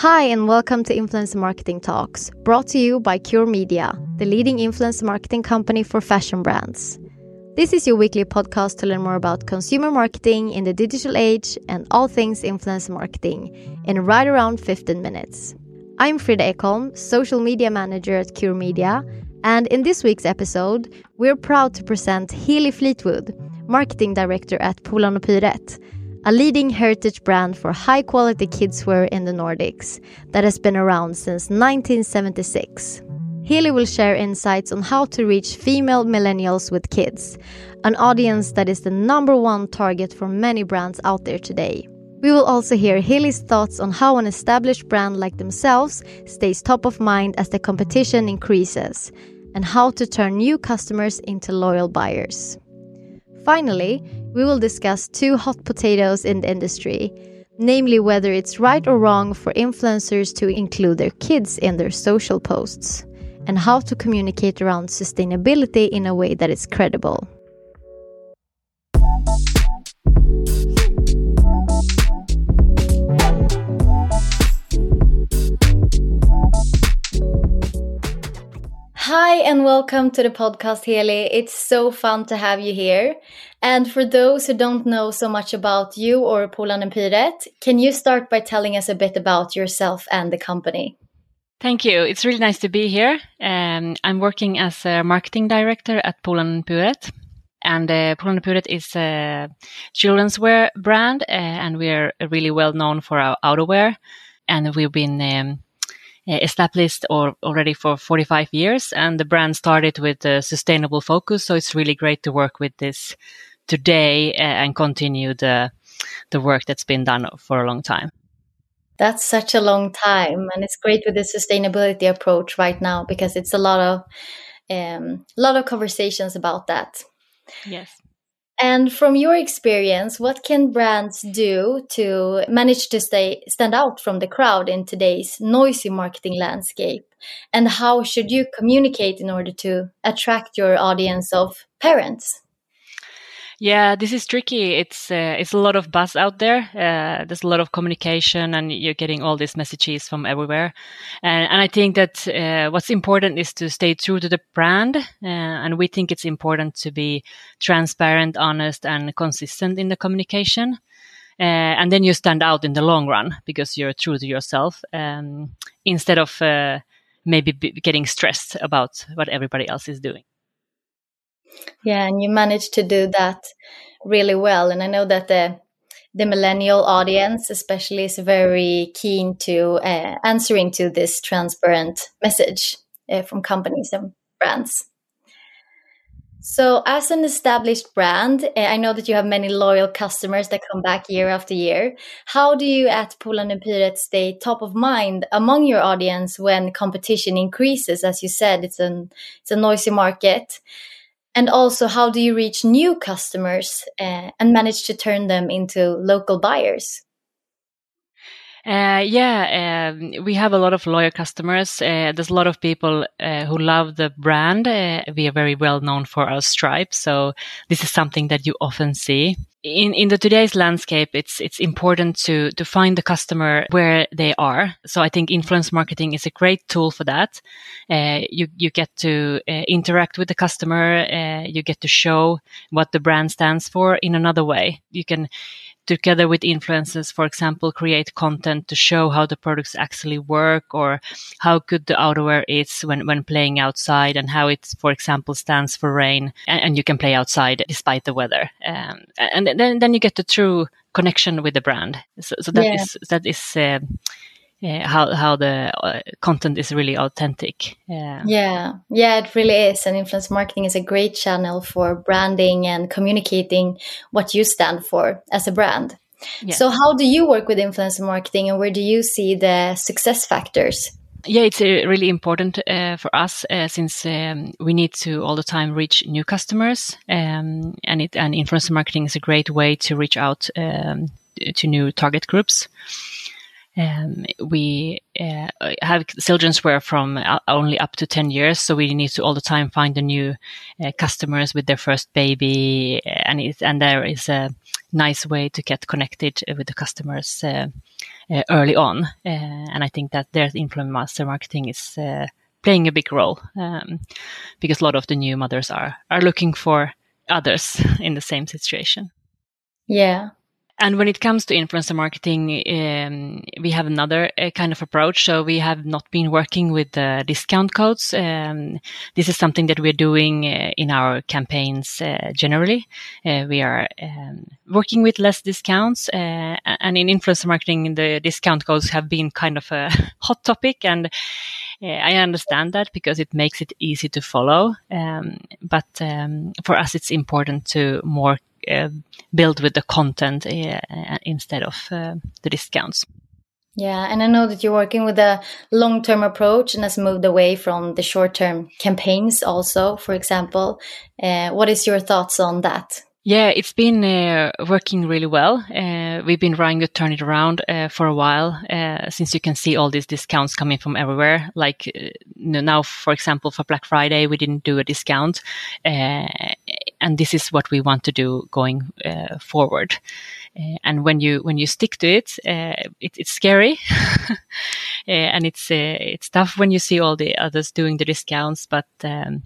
Hi, and welcome to Influencer Marketing Talks, brought to you by Cure Media, the leading influencer marketing company for fashion brands. This is your weekly podcast to learn more about consumer marketing in the digital age and all things influencer marketing in right around 15 minutes. I'm Frida Ekholm, social media manager at Cure Media, and in this week's episode, we're proud to present Healy Fleetwood, marketing director at Polarn Pyret a leading heritage brand for high quality kidswear in the Nordics that has been around since 1976. Healy will share insights on how to reach female millennials with kids, an audience that is the number one target for many brands out there today. We will also hear Healy's thoughts on how an established brand like themselves stays top of mind as the competition increases, and how to turn new customers into loyal buyers. Finally, we will discuss two hot potatoes in the industry, namely whether it's right or wrong for influencers to include their kids in their social posts, and how to communicate around sustainability in a way that is credible. Hi, and welcome to the podcast, Healy. It's so fun to have you here. And for those who don't know so much about you or Polarn and Pyret, can you start by telling us a bit about yourself and the company? Thank you. It's really nice to be here. Um, I'm working as a marketing director at Polarn and Pyret. And uh, Polarn and Pyret is a children's wear brand, uh, and we're really well known for our outerwear. And we've been um, established or already for 45 years and the brand started with a sustainable focus. So it's really great to work with this today uh, and continue the the work that's been done for a long time. That's such a long time and it's great with the sustainability approach right now because it's a lot of um, a lot of conversations about that. Yes and from your experience, what can brands do to manage to stay stand out from the crowd in today's noisy marketing landscape? And how should you communicate in order to attract your audience of parents? Yeah, this is tricky. It's uh, it's a lot of buzz out there. Uh, there's a lot of communication, and you're getting all these messages from everywhere. And, and I think that uh, what's important is to stay true to the brand, uh, and we think it's important to be transparent, honest, and consistent in the communication. Uh, and then you stand out in the long run because you're true to yourself um, instead of uh, maybe getting stressed about what everybody else is doing. Yeah, and you managed to do that really well. And I know that the the millennial audience, especially, is very keen to uh, answering to this transparent message uh, from companies and brands. So, as an established brand, uh, I know that you have many loyal customers that come back year after year. How do you at Polarn and Pyret stay top of mind among your audience when competition increases? As you said, it's an it's a noisy market. And also, how do you reach new customers uh, and manage to turn them into local buyers? Uh, yeah, um, we have a lot of loyal customers. Uh, there's a lot of people uh, who love the brand. Uh, we are very well known for our stripes, so this is something that you often see. In in the today's landscape, it's it's important to to find the customer where they are. So I think influence marketing is a great tool for that. Uh, you you get to interact with the customer. you get to show what the brand stands for in another way. You can together with influencers, for example, create content to show how the products actually work or how good the outerwear is when, when playing outside and how it, for example, stands for rain and, and you can play outside despite the weather. Um, and then, then you get the true connection with the brand. So, so that yeah. is that is uh, uh, how how the uh, content is really authentic. Yeah. yeah, yeah, it really is. And influence marketing is a great channel for branding and communicating what you stand for as a brand. Yeah. So, how do you work with influencer marketing, and where do you see the success factors? Yeah, it's uh, really important uh, for us uh, since um, we need to all the time reach new customers, um, and it and influencer marketing is a great way to reach out um, to new target groups. Um, we uh, have children's wear from uh, only up to 10 years. So we need to all the time find the new uh, customers with their first baby. And, it, and there is a nice way to get connected with the customers uh, uh, early on. and I think that their influencer marketing is playing a big role um, because a lot of the new mothers are, are looking for others in the same situation. Yeah. And when it comes to influencer marketing, um, we have another uh, kind of approach. So we have not been working with the discount codes. Um, this is something that we're doing uh, in our campaigns uh, generally. Uh, we are um, working with less discounts, uh, and in influencer marketing, the discount codes have been kind of a hot topic. And uh, I understand that because it makes it easy to follow. Um, but um, for us, it's important to more uh, build with the content uh, instead of the discounts. Yeah, and I know that you're working with a long term approach and has moved away from the short term campaigns, also, for example. Uh, what is your thoughts on that? Yeah, it's been uh, working really well. Uh, we've been trying to turn it around uh, for a while, uh, since you can see all these discounts coming from everywhere. Like uh, now, for example, for Black Friday, we didn't do a discount, uh, and this is what we want to do going forward. And when you when you stick to it, it it's scary, and it's it's tough when you see all the others doing the discounts. But um,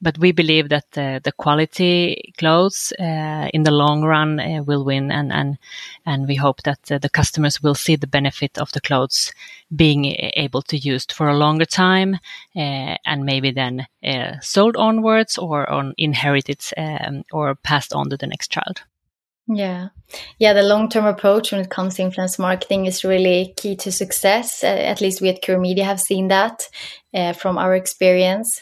but we believe that the quality clothes uh, in the long run uh, will win, and and and we hope that uh, the customers will see the benefit of the clothes being able to used for a longer time, and maybe then sold onwards or on inherited um, or passed on to the next child. Yeah. Yeah, the long term approach when it comes to influence marketing is really key to success. Uh, at least we at Cure Media have seen that uh, from our experience.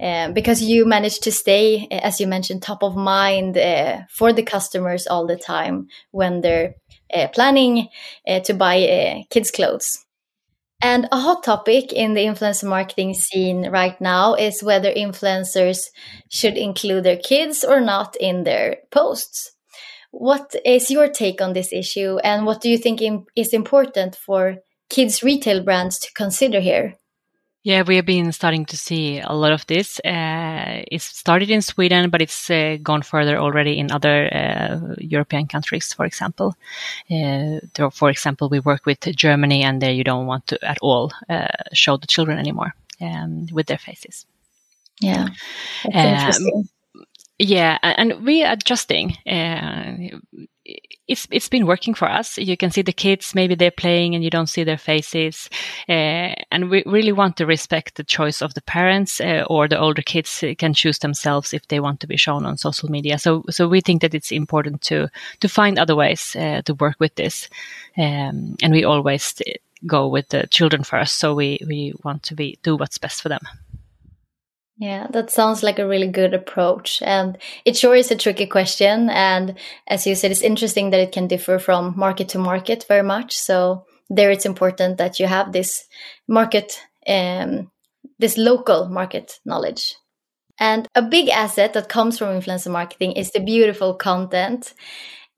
Um, because you manage to stay, as you mentioned, top of mind uh, for the customers all the time when they're uh, planning uh, to buy uh, kids' clothes. And a hot topic in the influencer marketing scene right now is whether influencers should include their kids or not in their posts. What is your take on this issue, and what do you think is important for kids' retail brands to consider here? Yeah, we have been starting to see a lot of this. Uh, it started in Sweden, but it's uh, gone further already in other uh, European countries, for example. Uh, for example, we work with Germany, and there you don't want to at all uh, show the children anymore um, with their faces. Yeah, that's um, interesting. Yeah, and we are adjusting. Uh, it's it's been working for us. You can see the kids, maybe they're playing and you don't see their faces. Uh, and we really want to respect the choice of the parents uh, or the older kids can choose themselves if they want to be shown on social media. So so we think that it's important to to find other ways uh, to work with this. Um, and we always go with the children first. So we we want to be do what's best for them. Yeah, that sounds like a really good approach. And it sure is a tricky question. And as you said, it's interesting that it can differ from market to market very much. So there it's important that you have this market, um, this local market knowledge. And a big asset that comes from influencer marketing is the beautiful content.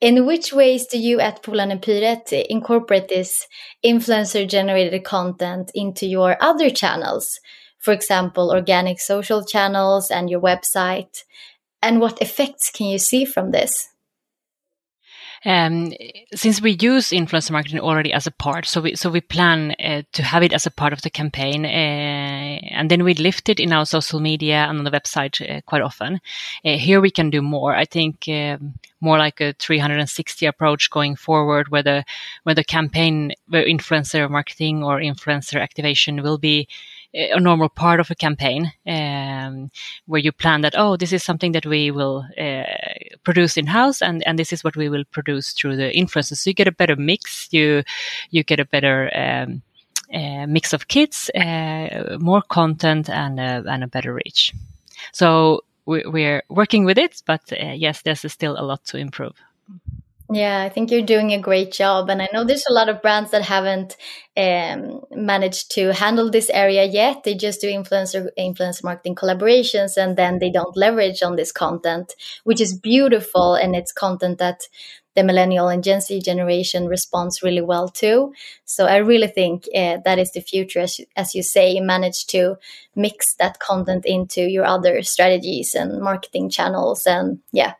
In which ways do you at Polarn and Pyret incorporate this influencer generated content into your other channels? For example, organic social channels and your website? And what effects can you see from this? Um, since we use influencer marketing already as a part, so we so we plan uh, to have it as a part of the campaign, uh, and then we lift it in our social media and on the website uh, quite often. Uh, here we can do more. I think um, more like a 360 approach going forward, where the where the campaign, where influencer marketing or influencer activation will be a normal part of a campaign um, where you plan that oh this is something that we will uh, produce in house and and this is what we will produce through the influencers. So you get a better mix. You you get a better um, uh, mix of kids uh, more content and and a better reach. So we, we're working with it but uh, yes there's still a lot to improve Yeah, I think you're doing a great job. And I know there's a lot of brands that haven't um, managed to handle this area yet. They just do influencer influencer marketing collaborations and then they don't leverage on this content, which is beautiful. And it's content that the millennial and Gen Z generation responds really well to. So I really think uh, that is the future, as, as you say, manage to mix that content into your other strategies and marketing channels. And yeah.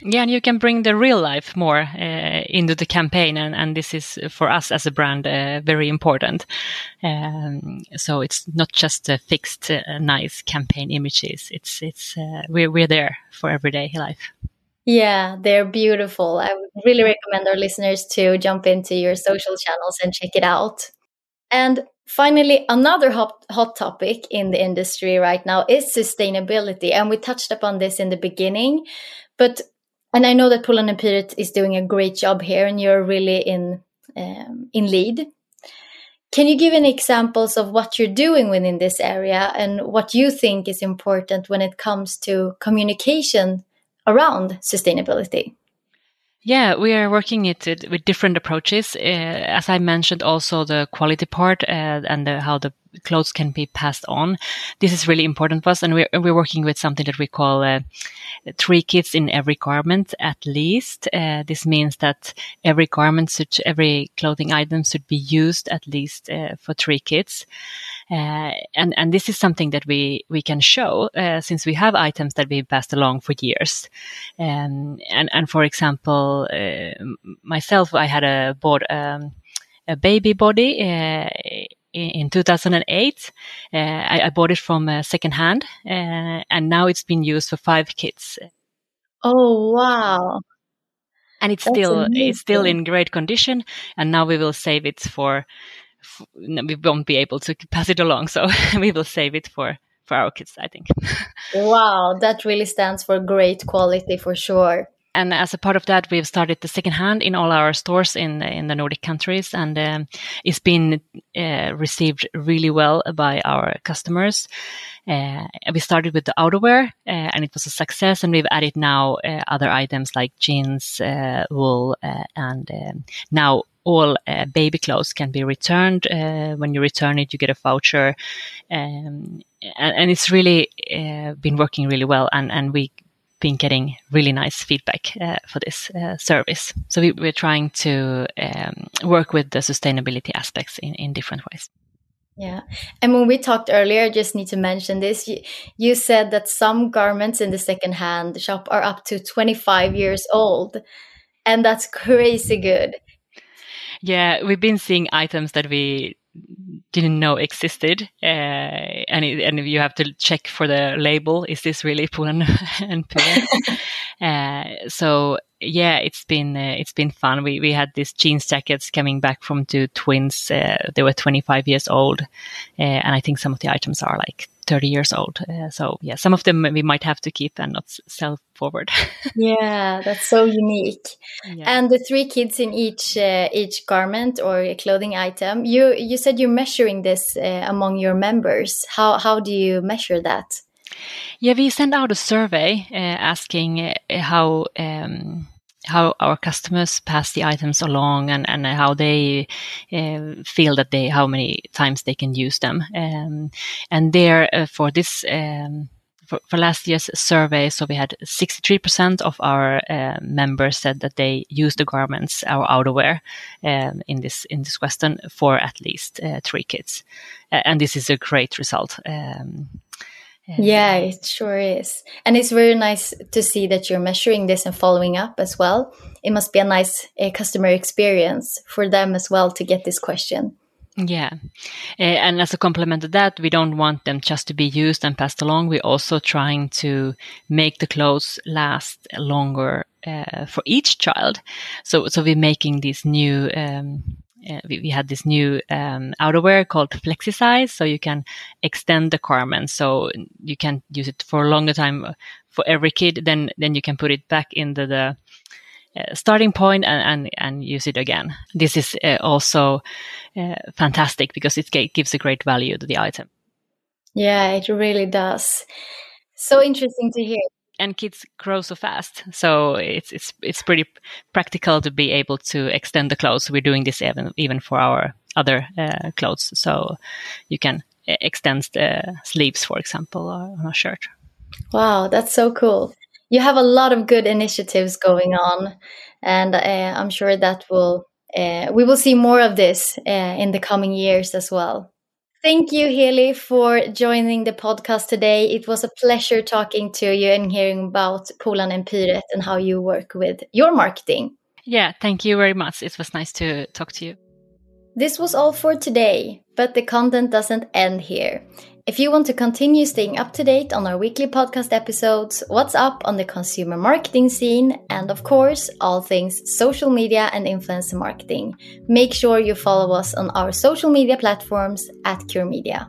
Yeah, and you can bring the real life more uh, into the campaign, and, and this is for us as a brand uh, very important. Um, so it's not just a fixed, uh, nice campaign images. It's it's uh, we're we're there for everyday life. Yeah, they're beautiful. I would really recommend our listeners to jump into your social channels and check it out. And finally, another hot, hot topic in the industry right now is sustainability. And we touched upon this in the beginning, but and I know that Polarn and Pyret is doing a great job here, and you're really in um, in lead. Can you give any examples of what you're doing within this area and what you think is important when it comes to communication around sustainability? Yeah, we are working it with different approaches. Uh, as I mentioned, also the quality part uh, and the, how the clothes can be passed on. This is really important for us, and we're we're working with something that we call uh, three kits in every garment at least. Uh, this means that every garment, every clothing item, should be used at least uh, for three kits. Uh, and and this is something that we we can show uh, since we have items that we passed along for years. Um, and and for example, uh, myself, I had a bought um, a baby body uh, in 2008. Uh, I, I, bought it from uh, secondhand, uh, and now it's been used for five kids. Oh wow! And it's That's still amazing. it's still in great condition. And now we will save it for we won't be able to pass it along, so we will save it for for our kids. I think. wow, that really stands for great quality for sure. And as a part of that, we've started the second hand in all our stores in in the Nordic countries, and um, it's been uh, received really well by our customers. Uh, we started with the outerwear, uh, and it was a success. And we've added now uh, other items like jeans, uh, wool, uh, and um, now all baby clothes can be returned. When you return it, you get a voucher, um, and, and, it's really been working really well. And and we been getting really nice feedback uh, for this uh, service. So we, are trying to um, work with the sustainability aspects in, in different ways. Yeah. And when we talked earlier, I just need to mention this. You, you said that some garments in the secondhand shop are up to 25 years old. And that's crazy good. Yeah, we've been seeing items that we didn't know existed, uh, and it, and you have to check for the label. Is this really Pull&, and uh, so yeah, it's been uh, it's been fun. We we had these jeans jackets coming back from two twins. Uh, they were 25 years old, uh, and I think some of the items are like 30 years old. Uh, so yeah, some of them we might have to keep and not sell forward. yeah, that's so unique. Yeah. And the three kids in each uh, each garment or clothing item. You you said you're measuring this uh, among your members. How how do you measure that? Yeah, we sent out a survey uh, asking uh, how. Um, how our customers pass the items along and, and how they uh, feel that they how many times they can use them um, and there uh, for this um, for, for, last year's survey so we had 63% of our uh, members said that they use the garments our outerwear um, in this in this question for at least uh, three kids and this is a great result um, yeah, it sure is. And it's very nice to see that you're measuring this and following up as well. It must be a nice uh, customer experience for them as well to get this question. Yeah. Uh, and as a complement to that, we don't want them just to be used and passed along. We're also trying to make the clothes last longer uh, for each child. So, so we're making these new um, uh, we, we, had this new um, outerwear called FlexiSize, so you can extend the garment, so you can use it for a longer time for every kid. Then then you can put it back into the uh, starting point and, and and use it again. This is uh, also uh, fantastic because it gives a great value to the item. Yeah, it really does. So interesting to hear. And kids grow so fast, so it's it's it's pretty practical to be able to extend the clothes. We're doing this even even for our other uh, clothes, so you can uh, extend the sleeves, for example, on a shirt. Wow, that's so cool. You have a lot of good initiatives going on, and uh, I'm sure that will uh, we will see more of this uh, in the coming years as well. Thank you, Heli, for joining the podcast today. It was a pleasure talking to you and hearing about Polarn and Pyret and how you work with your marketing. Yeah, thank you very much. It was nice to talk to you. This was all for today, but the content doesn't end here. If you want to continue staying up to date on our weekly podcast episodes, what's up on the consumer marketing scene, and of course, all things social media and influencer marketing, make sure you follow us on our social media platforms at Cure Media.